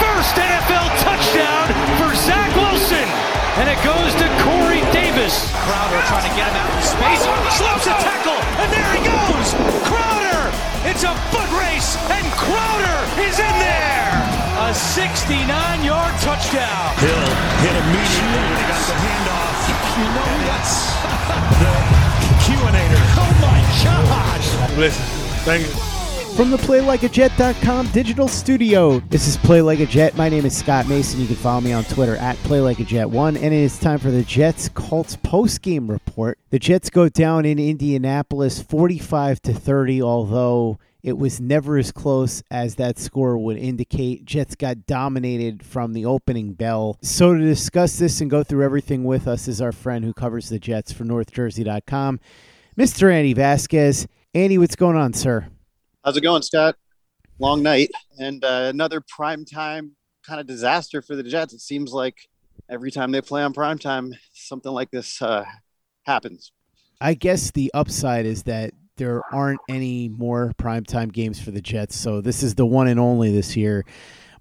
First NFL touchdown for Zach Wilson. And it goes to Corey Davis. Crowder trying to get him out in space. Slips a tackle. And there he goes. Crowder. It's a foot race. And Crowder is in there. A 69-yard touchdown. Hill hit immediately when he got the handoff. You know that's the Q-inator. Oh my gosh. Listen, thank you. From the PlayLikeAJet.com digital studio, this is Play Like a Jet. My name is Scott Mason. You can follow me on Twitter at PlayLikeAJet1, and it is time for the Jets Colts post-game report. The Jets go down in Indianapolis 45 to 30, although it was never as close as that score would indicate. Jets got dominated from the opening bell. So to discuss this and go through everything with us is our friend who covers the Jets for NorthJersey.com, Mr. Andy Vasquez. Andy, what's going on, sir? How's it going, Scott? Long night and uh, another prime time kind of disaster for the Jets. It seems like every time they play on prime time, something like this uh, happens. I guess the upside is that there aren't any more primetime games for the Jets, so this is the one and only this year.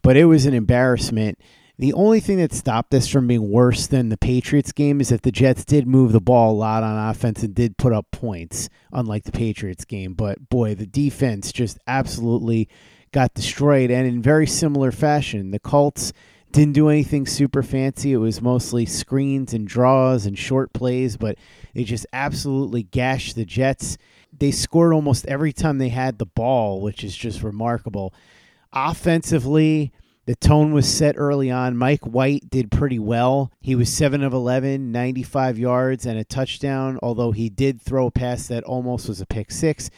But it was an embarrassment. The only thing that stopped this from being worse than the Patriots game is that the Jets did move the ball a lot on offense and did put up points, unlike the Patriots game. But boy, the defense just absolutely got destroyed. And in very similar fashion, the Colts didn't do anything super fancy. It was mostly screens and draws and short plays, but they just absolutely gashed the Jets. They scored almost every time they had the ball, which is just remarkable. Offensively, the tone was set early on. Mike White did pretty well. He was 7 of 11, 95 yards and a touchdown, although he did throw a pass that almost was a pick six.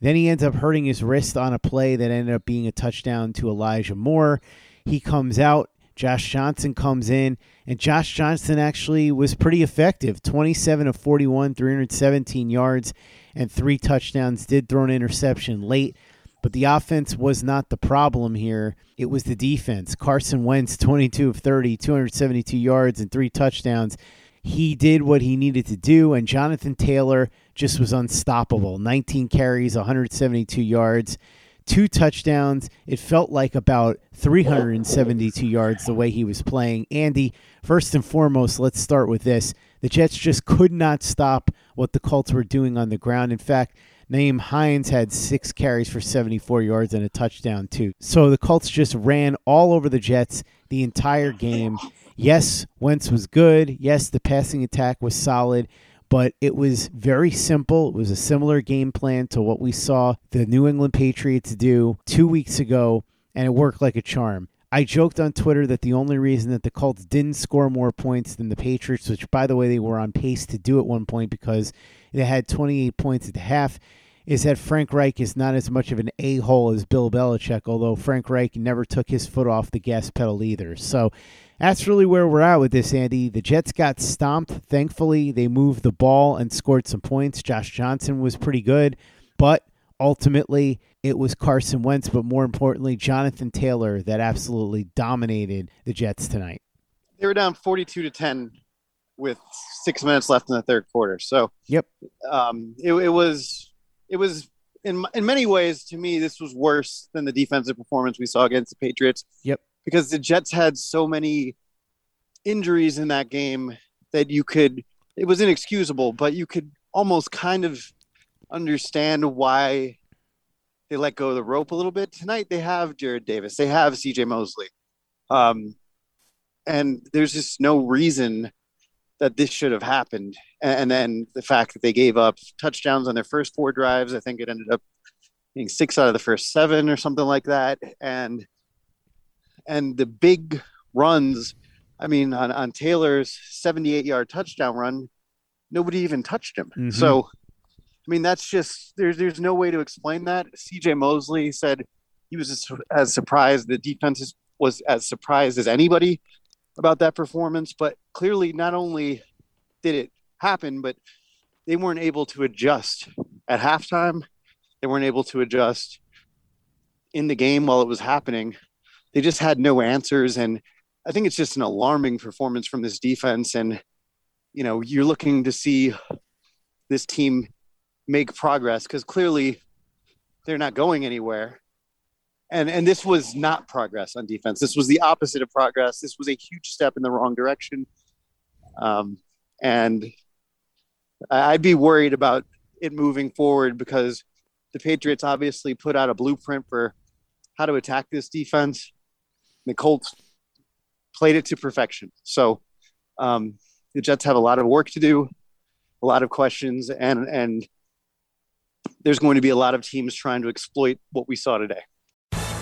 Then he ends up hurting his wrist on a play that ended up being a touchdown to Elijah Moore. He comes out. Josh Johnson comes in, and Josh Johnson actually was pretty effective 27 of 41, 317 yards, and three touchdowns. Did throw an interception late. But the offense was not the problem here. It was the defense. Carson Wentz, 22 of 30, 272 yards, and three touchdowns. He did what he needed to do, and Jonathan Taylor just was unstoppable. 19 carries, 172 yards, two touchdowns. It felt like about 372 yards the way he was playing. Andy, first and foremost, let's start with this. The Jets just could not stop what the Colts were doing on the ground. In fact, Nyheim Hines had six carries for 74 yards and a touchdown, too. So the Colts just ran all over the Jets the entire game. Yes, Wentz was good. Yes, the passing attack was solid, but it was very simple. It was a similar game plan to what we saw the New England Patriots do two weeks ago, and it worked like a charm. I joked on Twitter that the only reason that the Colts didn't score more points than the Patriots, which by the way they were on pace to do at one point because they had 28 points at the half, is that Frank Reich is not as much of an a hole as Bill Belichick, although Frank Reich never took his foot off the gas pedal either. So that's really where we're at with this, Andy. The Jets got stomped. Thankfully, they moved the ball and scored some points. Josh Johnson was pretty good, but ultimately it was Carson Wentz, but more importantly, Jonathan Taylor that absolutely dominated the Jets tonight. They were down 42 to 10 with six minutes left in the third quarter. So, yep, um, it, it was it was in in many ways to me this was worse than the defensive performance we saw against the Patriots. Yep, because the Jets had so many injuries in that game that you could it was inexcusable, but you could almost kind of understand why they let go of the rope a little bit. Tonight they have Jarrad Davis, they have CJ Mosley. Um, and there's just no reason that this should have happened. And then the fact that they gave up touchdowns on their first four drives, I think it ended up being six out of the first seven or something like that. And and the big runs, I mean, on, on Taylor's 78 yard touchdown run, nobody even touched him. Mm-hmm. So I mean, that's just there's there's no way to explain that. C.J. Mosley said he was as, as surprised. The defense was as surprised as anybody about that performance. But clearly, not only did it happen, but they weren't able to adjust at halftime. They weren't able to adjust in the game while it was happening. They just had no answers, and I think it's just an alarming performance from this defense. And you know, you're looking to see this team make progress because clearly they're not going anywhere. And and this was not progress on defense. This was the opposite of progress. This was a huge step in the wrong direction. Um, and I'd be worried about it moving forward because the Patriots obviously put out a blueprint for how to attack this defense. The Colts played it to perfection. So um, the Jets have a lot of work to do, a lot of questions, and and there's going to be a lot of teams trying to exploit what we saw today.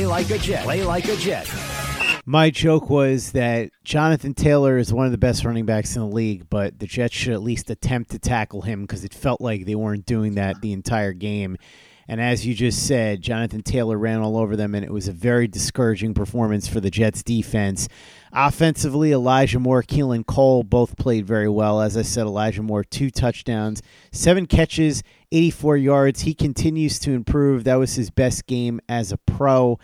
Play like a Jet. Play like a Jet. My joke was that Jonathan Taylor is one of the best running backs in the league, but the Jets should at least attempt to tackle him because it felt like they weren't doing that the entire game. And as you just said, Jonathan Taylor ran all over them, and it was a very discouraging performance for the Jets defense. Offensively, Elijah Moore, Keelan Cole both played very well. As I said, Elijah Moore, two touchdowns, seven catches, 84 yards. He continues to improve. That was his best game as a pro.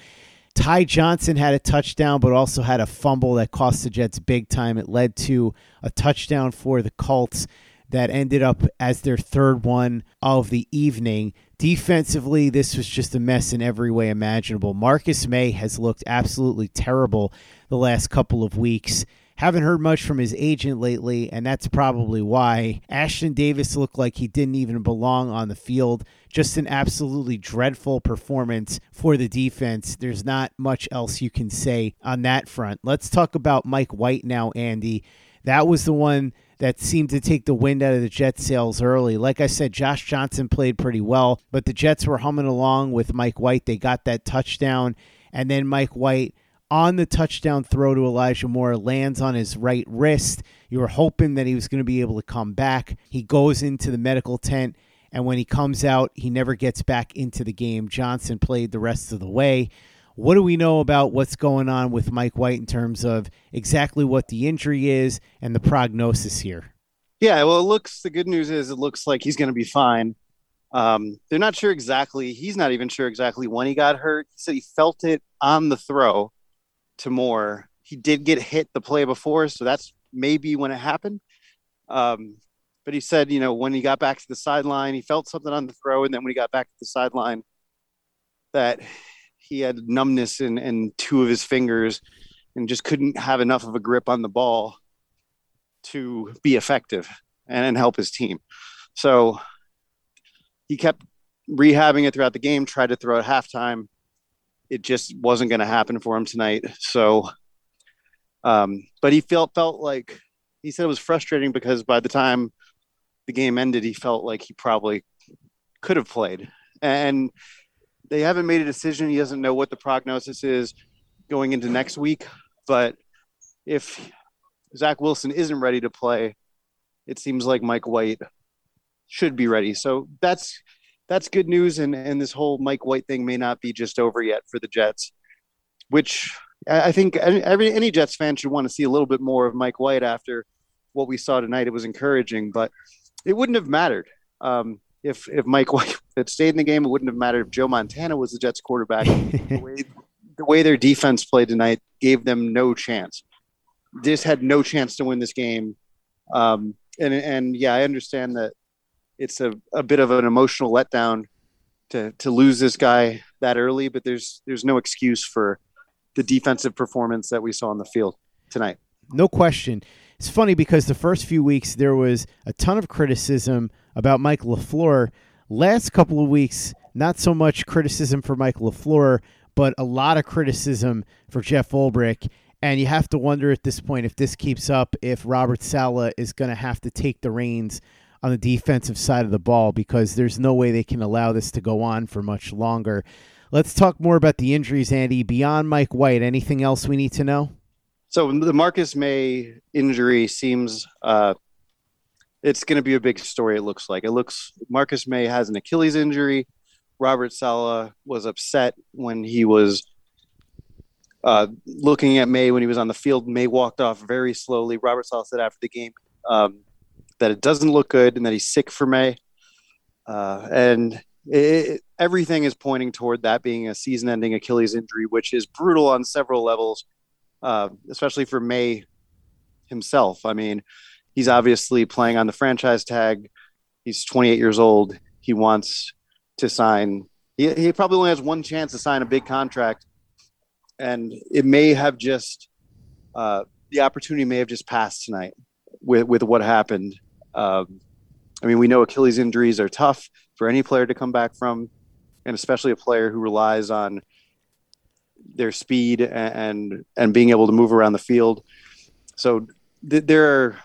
Ty Johnson had a touchdown, but also had a fumble that cost the Jets big time. It led to a touchdown for the Colts that ended up as their third one of the evening. Defensively, this was just a mess in every way imaginable. Marcus Maye has looked absolutely terrible the last couple of weeks. Haven't heard much from his agent lately, and that's probably why. Ashtyn Davis looked like he didn't even belong on the field. Just an absolutely dreadful performance for the defense. There's not much else you can say on that front. Let's talk about Mike White now, Andy. That was the one that seemed to take the wind out of the Jets' sails early. Like I said, Josh Johnson played pretty well, but the Jets were humming along with Mike White. They got that touchdown, and then Mike White on the touchdown throw to Elijah Moore lands on his right wrist. You were hoping that he was going to be able to come back. He goes into the medical tent, and when he comes out, he never gets back into the game. Johnson played the rest of the way. What do we know about what's going on with Mike White in terms of exactly what the injury is and the prognosis here? Yeah, well, it looks the good news is it looks like he's going to be fine. Um, they're not sure exactly. He's not even sure exactly when he got hurt. He said he felt it on the throw to Moore. He did get hit the play before, so that's maybe when it happened. Um, but he said, you know, when he got back to the sideline, he felt something on the throw, and then when he got back to the sideline, that he had numbness in, in two of his fingers and just couldn't have enough of a grip on the ball to be effective and, and help his team. So he kept rehabbing it throughout the game, tried to throw at halftime, it just wasn't going to happen for him tonight. So, um, but he felt felt like he said it was frustrating because by the time the game ended, he felt like he probably could have played, and they haven't made a decision. He doesn't know what the prognosis is going into next week, but if Zach Wilson isn't ready to play, it seems like Mike White should be ready. So that's that's good news. And and this whole Mike White thing may not be just over yet for the Jets, which I think every any Jets fan should want to see a little bit more of Mike White after what we saw tonight. It was encouraging, but it wouldn't have mattered um, if if Mike White had stayed in the game. It wouldn't have mattered if Joe Montana was the Jets quarterback. the, way, the way their defense played tonight gave them no chance. This had no chance to win this game. Um, and and yeah, I understand that it's a, a bit of an emotional letdown to to lose this guy that early, but there's there's no excuse for the defensive performance that we saw on the field tonight. No question. It's funny because the first few weeks there was a ton of criticism about Mike LaFleur. Last couple of weeks, not so much criticism for Mike LaFleur, but a lot of criticism for Jeff Ulbrich. And you have to wonder at this point if this keeps up, if Robert Saleh is going to have to take the reins on the defensive side of the ball because there's no way they can allow this to go on for much longer. Let's talk more about the injuries, Andy. Beyond Mike White, anything else we need to know? So the Marcus Maye injury seems uh, it's going to be a big story. It looks like it looks Marcus Maye has an Achilles injury. Robert Saleh was upset when he was uh, looking at Maye when he was on the field. Maye walked off very slowly. Robert Saleh said after the game, um, that it doesn't look good and that he's sick for Maye. Uh, and it, everything is pointing toward that being a season ending Achilles injury, which is brutal on several levels, uh, especially for Maye himself. I mean, he's obviously playing on the franchise tag. He's 28 years old. He wants to sign. He, he probably only has one chance to sign a big contract. And it may have just, uh, the opportunity may have just passed tonight with, with what happened. Um, I mean, we know Achilles injuries are tough for any player to come back from, and especially a player who relies on their speed and and being able to move around the field. So th- there are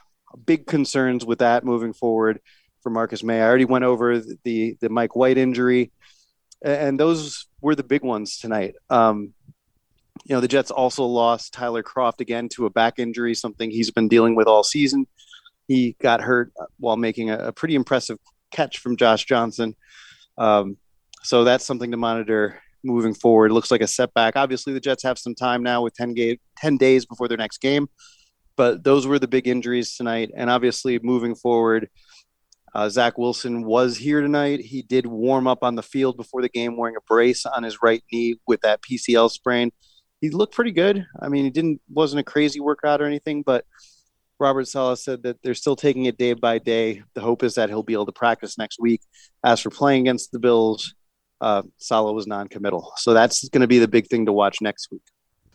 big concerns with that moving forward for Marcus Maye. I already went over the the Mike White injury, and those were the big ones tonight. Um, you know, the Jets also lost Tyler Kroft again to a back injury, something he's been dealing with all season. He got hurt while making a, a pretty impressive catch from Josh Johnson. Um, so that's something to monitor moving forward. Looks like a setback. Obviously, the Jets have some time now with 10, ga- 10 days before their next game, but those were the big injuries tonight. And obviously, moving forward, Uh, Zach Wilson was here tonight. He did warm up on the field before the game wearing a brace on his right knee with that PCL sprain. He looked pretty good. I mean, he didn't wasn't a crazy workout or anything, but Robert Saleh said that they're still taking it day by day. The hope is that he'll be able to practice next week. As for playing against the Bills, uh, Saleh was non-committal, so that's going to be the big thing to watch next week.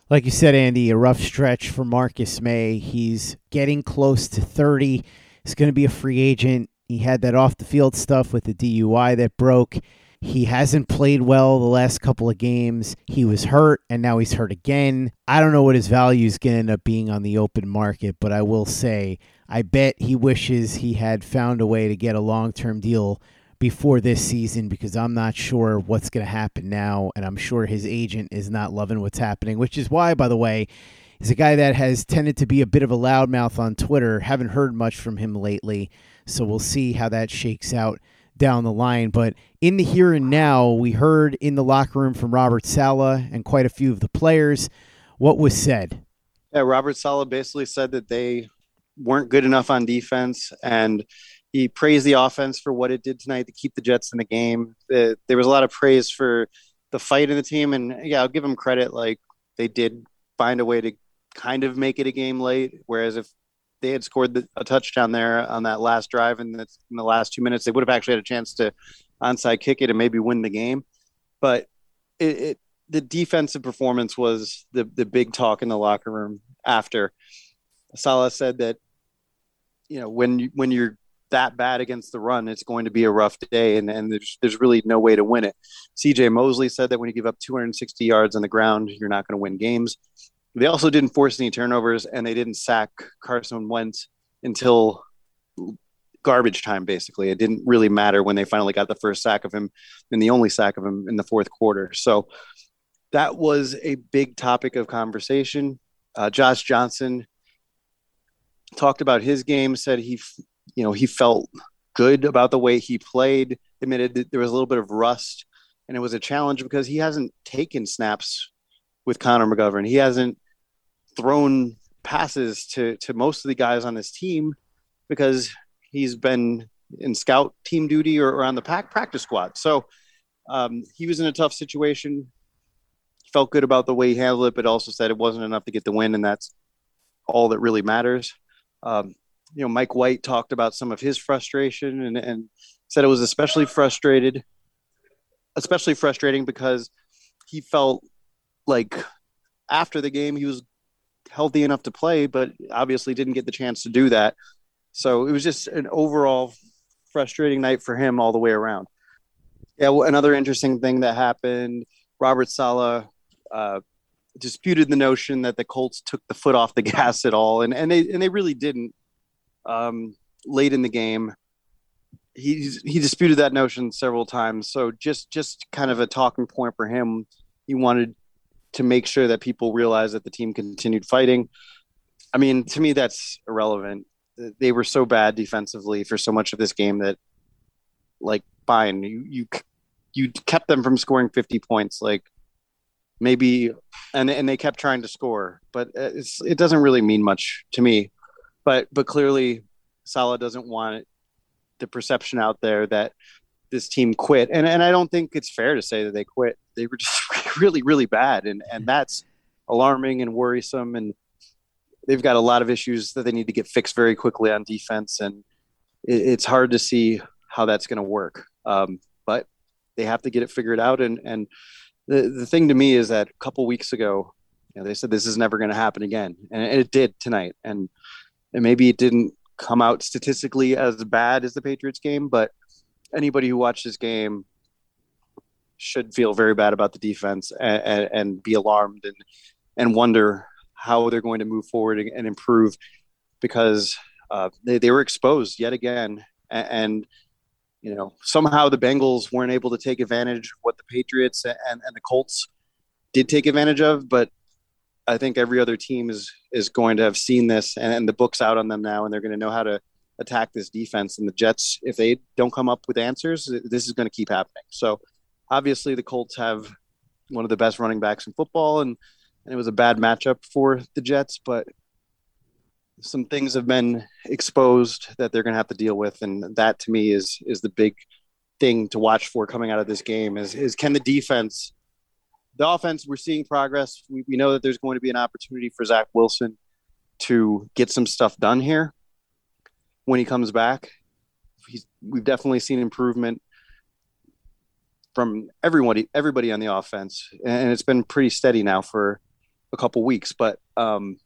Like you said, Andy, a rough stretch for Marcus Maye. He's getting close to 30. He's going to be a free agent he had that off the field stuff with the DUI that broke. He hasn't played well the last couple of games. He was hurt and now he's hurt again. I don't know what his value is going to end up being on the open market, but I will say I bet he wishes he had found a way to get a long term deal before this season because I'm not sure what's going to happen now. And I'm sure his agent is not loving what's happening, which is why, by the way, he's a guy that has tended to be a bit of a loudmouth on Twitter. Haven't heard much from him lately. So we'll see how that shakes out down the line. But in the here and now, we heard in the locker room from Robert Saleh and quite a few of the players what was said. Yeah, Robert Saleh basically said that they weren't good enough on defense and he praised the offense for what it did tonight to keep the Jets in the game. there was a lot of praise for the fight in the team, and yeah, I'll give them credit. Like they did find a way to kind of make it a game late. Whereas if they had scored the, a touchdown there on that last drive in the, in the last two minutes, they would have actually had a chance to onside kick it and maybe win the game. But it, it the defensive performance was the the big talk in the locker room after. Saleh said that you know when you, when you're that bad against the run, it's going to be a rough day, and, and there's there's really no way to win it. C.J. Mosley said that when you give up 260 yards on the ground, you're not going to win games. They also didn't force any turnovers, and they didn't sack Carson Wentz until garbage time. Basically, it didn't really matter when they finally got the first sack of him and the only sack of him in the fourth quarter. So that was a big topic of conversation. Uh, Josh Johnson talked about his game, said he, you know, he felt good about the way he played. Admitted that there was a little bit of rust, and it was a challenge because he hasn't taken snaps with Connor McGovern. He hasn't thrown passes to to most of the guys on his team because he's been in scout team duty or, or on the pack practice squad. So um, he was in a tough situation. Felt good about the way he handled it, but also said it wasn't enough to get the win, and that's all that really matters. Um, you know, Mike White talked about some of his frustration and, and said it was especially frustrated, especially frustrating because he felt like after the game he was healthy enough to play, but obviously didn't get the chance to do that. So it was just an overall frustrating night for him all the way around. Yeah, well, another interesting thing that happened: Robert Saleh uh, disputed the notion that the Colts took the foot off the gas at all, and and they and they really didn't. Um, late in the game, he he disputed that notion several times. So just just kind of a talking point for him. He wanted to make sure that people realize that the team continued fighting. I mean, to me, that's irrelevant. They were so bad defensively for so much of this game that, like, fine, you you you kept them from scoring 50 points. Like, maybe, and and they kept trying to score, but it doesn't really mean much to me. But but clearly, Saleh doesn't want the perception out there that this team quit. And and I don't think it's fair to say that they quit. They were just really really bad, and and that's alarming and worrisome. And they've got a lot of issues that they need to get fixed very quickly on defense, and it, it's hard to see how that's going to work. Um, but they have to get it figured out. And and the the thing to me is that a couple weeks ago, you know, they said this is never going to happen again, and it did tonight. And and maybe it didn't come out statistically as bad as the Patriots game, but anybody who watched this game should feel very bad about the defense and, and, and, be alarmed and and wonder how they're going to move forward and, improve because uh, they, they were exposed yet again. And, and, you know somehow the Bengals weren't able to take advantage of what the Patriots and, and the Colts did take advantage of but I think every other team is is going to have seen this and, and the book's out on them now and they're going to know how to attack this defense. And the Jets, if they don't come up with answers, this is going to keep happening. So obviously, the Colts have one of the best running backs in football, and, and it was a bad matchup for the Jets. But some things have been exposed that they're going to have to deal with, and that to me is is the big thing to watch for coming out of this game. Is is can the defense, the offense, we're seeing progress. We, we know that there's going to be an opportunity for Zach Wilson to get some stuff done here when he comes back. He's, we've definitely seen improvement from everybody everybody on the offense, and it's been pretty steady now for a couple weeks. But um,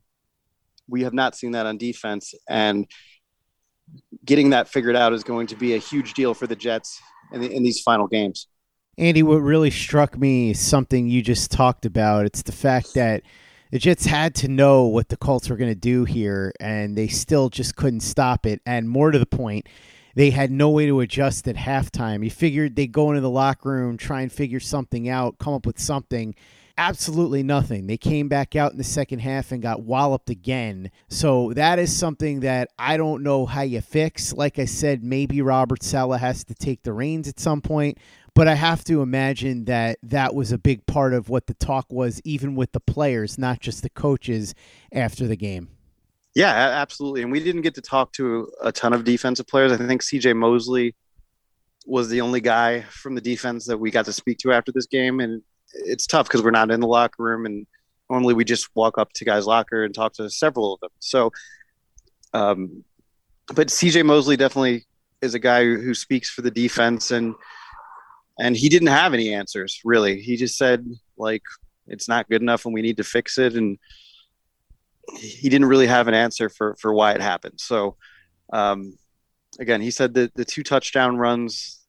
we have not seen that on defense, and getting that figured out is going to be a huge deal for the Jets in, the, in these final games. Andy, what really struck me is something you just talked about. It's the fact that the Jets had to know what the Colts were going to do here, and they still just couldn't stop it. And more to the point, they had no way to adjust at halftime. You figured they'd go into the locker room, try and figure something out, come up with something. Absolutely nothing. They came back out in the second half and got walloped again. So that is something that I don't know how you fix. Like I said, maybe Robert Saleh has to take the reins at some point. But I have to imagine that that was a big part of what the talk was, even with the players, not just the coaches after the game. Yeah, absolutely. And we didn't get to talk to a ton of defensive players. I think CJ Mosley was the only guy from the defense that we got to speak to after this game. And it's tough because we're not in the locker room. And normally we just walk up to guys' locker and talk to several of them. So, um, but CJ Mosley definitely is a guy who speaks for the defense. And, and he didn't have any answers really. He just said, like, it's not good enough and we need to fix it. And, he didn't really have an answer for for why it happened. So um, again, he said that the two touchdown runs,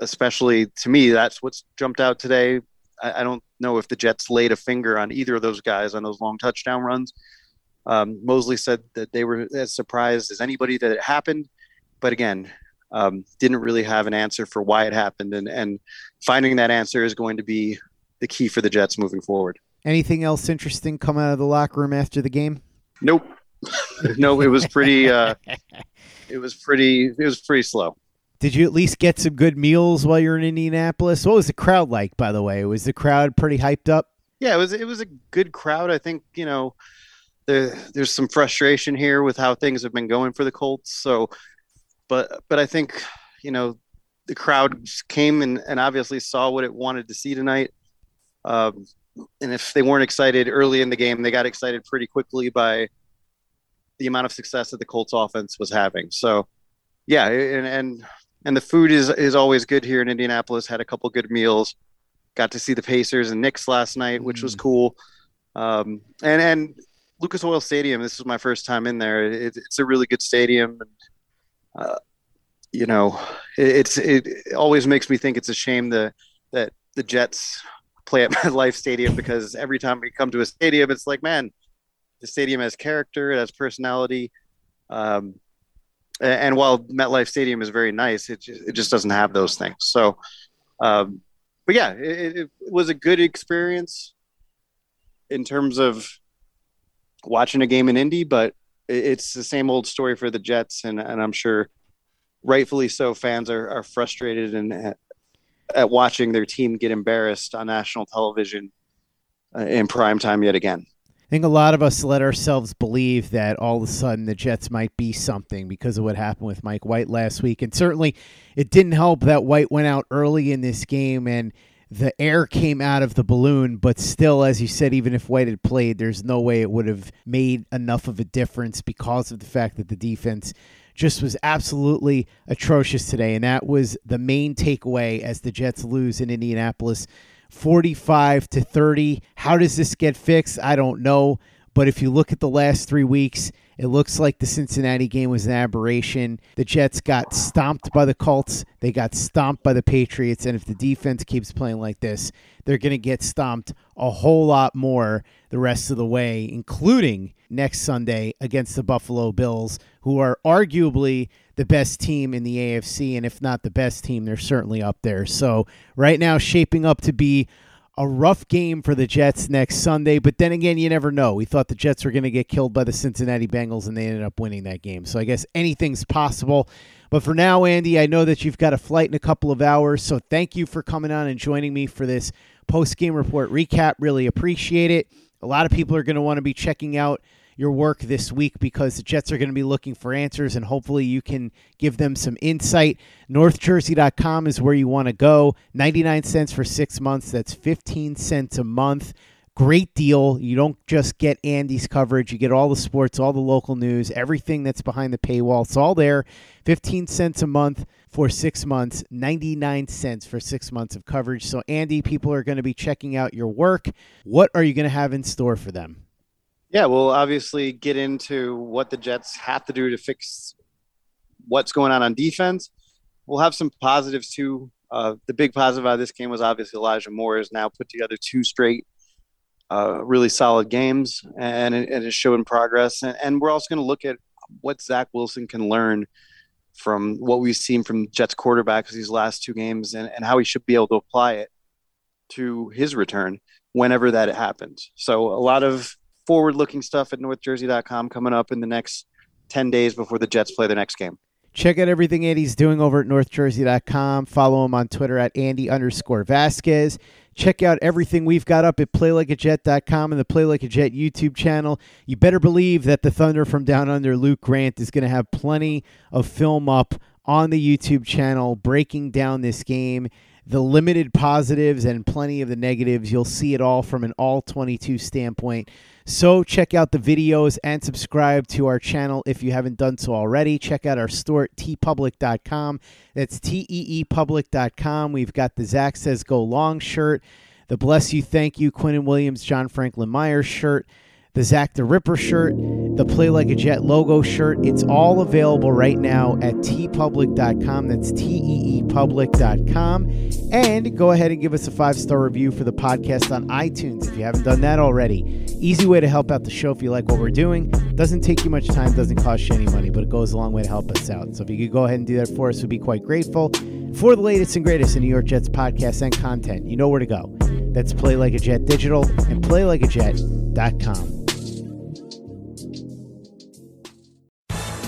especially to me, that's what's jumped out today. I, I, don't know if the Jets laid a finger on either of those guys on those long touchdown runs. Um, Mosley said that they were as surprised as anybody that it happened, but again, um, didn't really have an answer for why it happened, and and finding that answer is going to be the key for the Jets moving forward. Anything else interesting come out of the locker room after the game? Nope. no, it was pretty. Uh, it was pretty. It was pretty slow. Did you at least get some good meals while you're in Indianapolis? What was the crowd like, by the way? Was the crowd pretty hyped up? Yeah, it was. It was a good crowd. I think you know, there there's some frustration here with how things have been going for the Colts. So, but but I think you know the crowd came and, and obviously saw what it wanted to see tonight. Um, and if they weren't excited early in the game, they got excited pretty quickly by the amount of success that the Colts offense was having. So, yeah, and and and the food is is always good here in Indianapolis. Had a couple good meals. Got to see the Pacers and Knicks last night, which was mm. cool. Um, and and Lucas Oil Stadium. This was my first time in there. It, it's a really good stadium. And, you know, it, it's it always makes me think it's a shame that that the Jets play at MetLife Stadium because every time we come to a stadium, it's like, man, the stadium has character, it has personality. Um, and while MetLife Stadium is very nice, it just, it just doesn't have those things. So, um, but yeah, it, it, was a good experience in terms of watching a game in Indy, but it's the same old story for the Jets, and, and I'm sure rightfully so. Fans are, are frustrated and at watching their team get embarrassed on national television uh, in prime time yet again. I think a lot of us let ourselves believe that all of a sudden the Jets might be something because of what happened with Mike White last week. And certainly it didn't help that White went out early in this game and the air came out of the balloon. But still, as you said, even if White had played, there's no way it would have made enough of a difference because of the fact that the defense just was absolutely atrocious today. And that was the main takeaway as the Jets lose in Indianapolis 45 to 30. How does this get fixed? I don't know. But if you look at the last three weeks, it looks like the Cincinnati game was an aberration. The Jets got stomped by the Colts. They got stomped by the Patriots. And if the defense keeps playing like this, they're going to get stomped a whole lot more the rest of the way, including next Sunday against the Buffalo Bills, who are arguably the best team in the AFC. And if not the best team, they're certainly up there. So, right now, shaping up to be a rough game for the Jets next Sunday, but then again, you never know. We thought the Jets were going to get killed by the Cincinnati Bengals, and they ended up winning that game. So I guess anything's possible. But for now, Andy, I know that you've got a flight in a couple of hours, so thank you for coming on and joining me for this post game report recap. Really appreciate it. A lot of people are going to want to be checking out your work this week because the Jets are going to be looking for answers and hopefully you can give them some insight. NorthJersey.com is where you want to go. 99 cents for six months. That's 15 cents a month. Great deal. You don't just get Andy's coverage, you get all the sports, all the local news, everything that's behind the paywall. It's all there. 15 cents a month for six months, 99 cents for six months of coverage. So, Andy, people are going to be checking out your work. What are you going to have in store for them? Yeah, we'll obviously get into what the Jets have to do to fix what's going on on defense. We'll have some positives too. Uh, the big positive out of this game was obviously Elijah Moore has now put together two straight uh, really solid games and it is showing progress. And, and we're also going to look at what Zach Wilson can learn from what we've seen from Jets quarterbacks these last two games and, and how he should be able to apply it to his return whenever that happens. So a lot of forward looking stuff at northjersey.com coming up in the next 10 days before the Jets play their next game. Check out everything Andy's doing over at northjersey.com. Follow him on Twitter at Andy underscore Vasquez. Check out everything we've got up at playlikeajet.com and the Play Like a Jet YouTube channel. You better believe that the Thunder from Down Under, Luke Grant, is going to have plenty of film up on the YouTube channel breaking down this game the limited positives and plenty of the negatives. You'll see it all from an all 22 standpoint. So check out the videos and subscribe to our channel if you haven't done so already. Check out our store at teepublic.com. That's teepublic.com. We've got the Zach Says Go Long shirt, the Bless You, Thank You, Quinnen Williams, John Franklin Myers shirt the Zach the Ripper shirt, the Play Like a Jet logo shirt. It's all available right now at teepublic.com. That's T E E public.com. And go ahead and give us a five star review for the podcast on iTunes if you haven't done that already. Easy way to help out the show if you like what we're doing. Doesn't take you much time, doesn't cost you any money, but it goes a long way to help us out. So if you could go ahead and do that for us, we'd be quite grateful. For the latest and greatest in New York Jets podcasts and content, you know where to go. That's Play Like a Jet Digital and PlayLikeAJet.com.